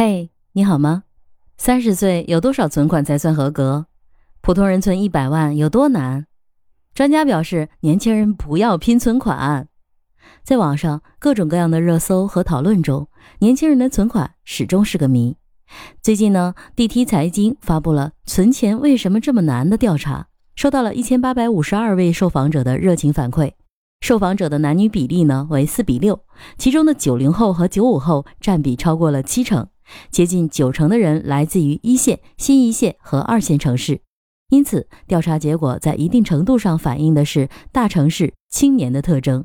嘿，你好吗？三十岁有多少存款才算合格？普通人存一百万有多难？专家表示，年轻人不要拼存款。在网上各种各样的热搜和讨论中，年轻人的存款始终是个谜。最近呢，DT 财经发布了“存钱为什么这么难”的调查，收到了一千八百五十二位受访者的热情反馈。受访者的男女比例呢为四比六，其中的九零后和九五后占比超过了七成，接近九成的人来自于一线、新一线和二线城市。因此，调查结果在一定程度上反映的是大城市青年的特征。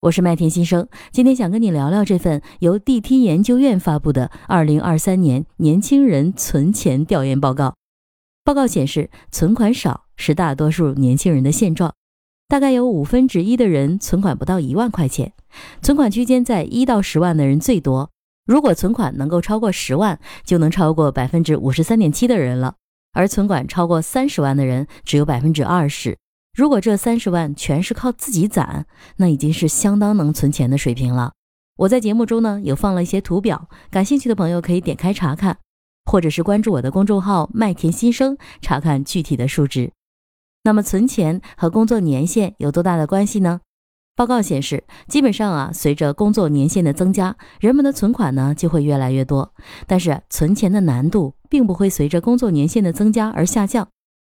我是麦田新生，今天想跟你聊聊这份由 DT 研究院发布的《二零二三年年轻人存钱调研报告》。报告显示，存款少是大多数年轻人的现状。大概有五分之一的人存款不到一万块钱，存款区间在一到十万的人最多。如果存款能够超过十万，就能超过百分之五十三点七的人了。而存款超过三十万的人只有百分之二十。如果这三十万全是靠自己攒，那已经是相当能存钱的水平了。我在节目中呢有放了一些图表，感兴趣的朋友可以点开查看，或者是关注我的公众号“麦田新生”查看具体的数值。那么存钱和工作年限有多大的关系呢？报告显示，基本上啊，随着工作年限的增加，人们的存款呢就会越来越多。但是存钱的难度并不会随着工作年限的增加而下降。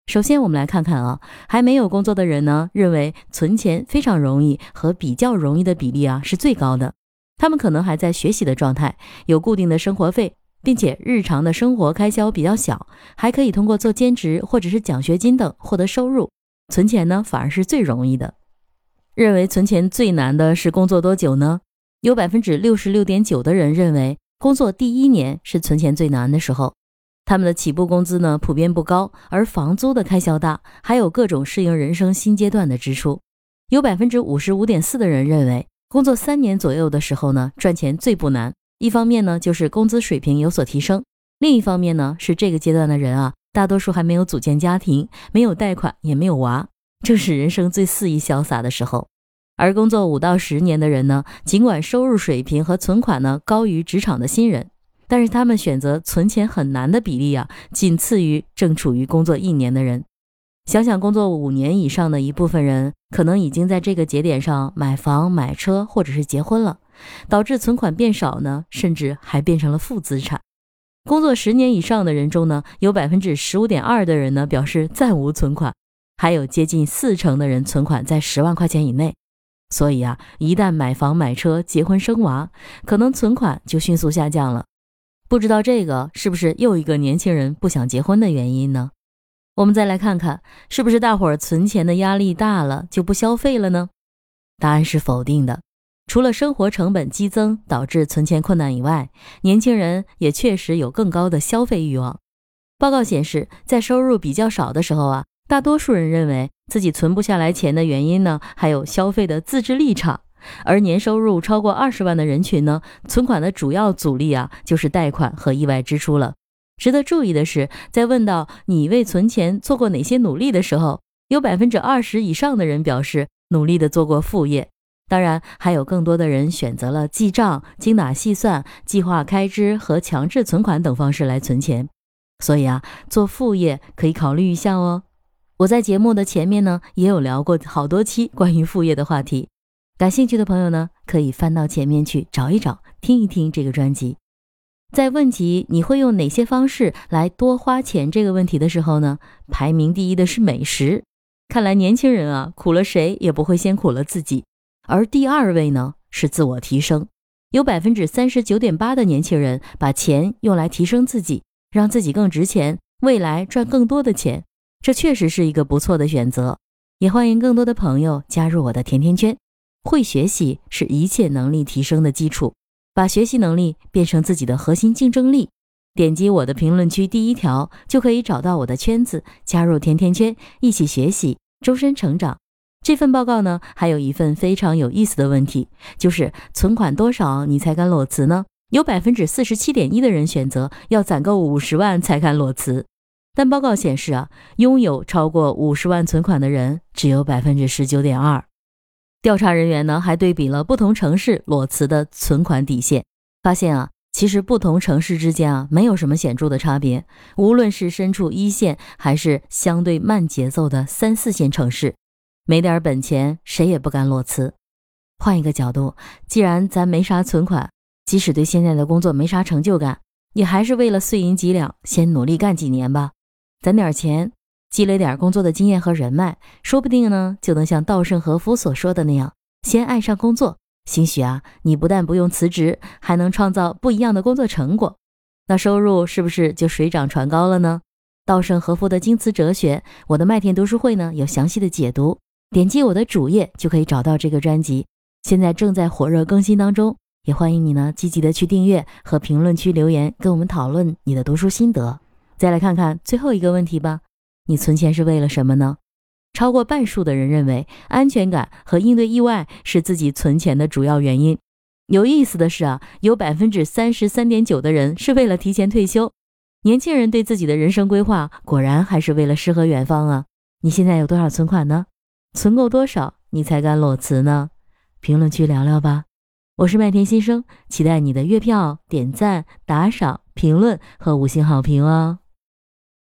首先，我们来看看啊，还没有工作的人呢，认为存钱非常容易和比较容易的比例啊是最高的。他们可能还在学习的状态，有固定的生活费。并且日常的生活开销比较小，还可以通过做兼职或者是奖学金等获得收入。存钱呢，反而是最容易的。认为存钱最难的是工作多久呢？有百分之六十六点九的人认为工作第一年是存钱最难的时候。他们的起步工资呢，普遍不高，而房租的开销大，还有各种适应人生新阶段的支出。有百分之五十五点四的人认为工作三年左右的时候呢，赚钱最不难。一方面呢，就是工资水平有所提升；另一方面呢，是这个阶段的人啊，大多数还没有组建家庭，没有贷款，也没有娃，正是人生最肆意潇洒的时候。而工作五到十年的人呢，尽管收入水平和存款呢高于职场的新人，但是他们选择存钱很难的比例啊，仅次于正处于工作一年的人。想想工作五年以上的一部分人，可能已经在这个节点上买房、买车，或者是结婚了。导致存款变少呢，甚至还变成了负资产。工作十年以上的人中呢，有百分之十五点二的人呢表示暂无存款，还有接近四成的人存款在十万块钱以内。所以啊，一旦买房、买车、结婚、生娃，可能存款就迅速下降了。不知道这个是不是又一个年轻人不想结婚的原因呢？我们再来看看，是不是大伙儿存钱的压力大了就不消费了呢？答案是否定的。除了生活成本激增导致存钱困难以外，年轻人也确实有更高的消费欲望。报告显示，在收入比较少的时候啊，大多数人认为自己存不下来钱的原因呢，还有消费的自制力差。而年收入超过二十万的人群呢，存款的主要阻力啊，就是贷款和意外支出了。值得注意的是，在问到你为存钱做过哪些努力的时候，有百分之二十以上的人表示努力的做过副业。当然，还有更多的人选择了记账、精打细算、计划开支和强制存款等方式来存钱。所以啊，做副业可以考虑一下哦。我在节目的前面呢，也有聊过好多期关于副业的话题。感兴趣的朋友呢，可以翻到前面去找一找，听一听这个专辑。在问及你会用哪些方式来多花钱这个问题的时候呢，排名第一的是美食。看来年轻人啊，苦了谁也不会先苦了自己。而第二位呢是自我提升，有百分之三十九点八的年轻人把钱用来提升自己，让自己更值钱，未来赚更多的钱，这确实是一个不错的选择。也欢迎更多的朋友加入我的甜甜圈。会学习是一切能力提升的基础，把学习能力变成自己的核心竞争力。点击我的评论区第一条就可以找到我的圈子，加入甜甜圈，一起学习，终身成长。这份报告呢，还有一份非常有意思的问题，就是存款多少你才敢裸辞呢？有百分之四十七点一的人选择要攒够五十万才敢裸辞，但报告显示啊，拥有超过五十万存款的人只有百分之十九点二。调查人员呢还对比了不同城市裸辞的存款底线，发现啊，其实不同城市之间啊，没有什么显著的差别。无论是身处一线，还是相对慢节奏的三四线城市，没点本钱，谁也不敢裸辞。换一个角度，既然咱没啥存款，即使对现在的工作没啥成就感，你还是为了碎银几两，先努力干几年吧，攒点钱，积累点工作的经验和人脉，说不定呢，就能像稻盛和夫所说的那样，先爱上工作。兴许啊，你不但不用辞职，还能创造不一样的工作成果，那收入是不是就水涨船高了呢？稻盛和夫的京瓷哲学，我的麦田读书会呢有详细的解读，点击我的主页就可以找到这个专辑，现在正在火热更新当中，也欢迎你呢积极的去订阅和评论区留言跟我们讨论你的读书心得。再来看看最后一个问题吧，你存钱是为了什么呢？超过半数的人认为，安全感和应对意外是自己存钱的主要原因。有意思的是啊，有百分之三十三点九的人是为了提前退休。年轻人对自己的人生规划，果然还是为了诗和远方啊！你现在有多少存款呢？存够多少你才敢裸辞呢？评论区聊聊吧。我是麦田新生，期待你的月票、点赞、打赏、评论和五星好评哦。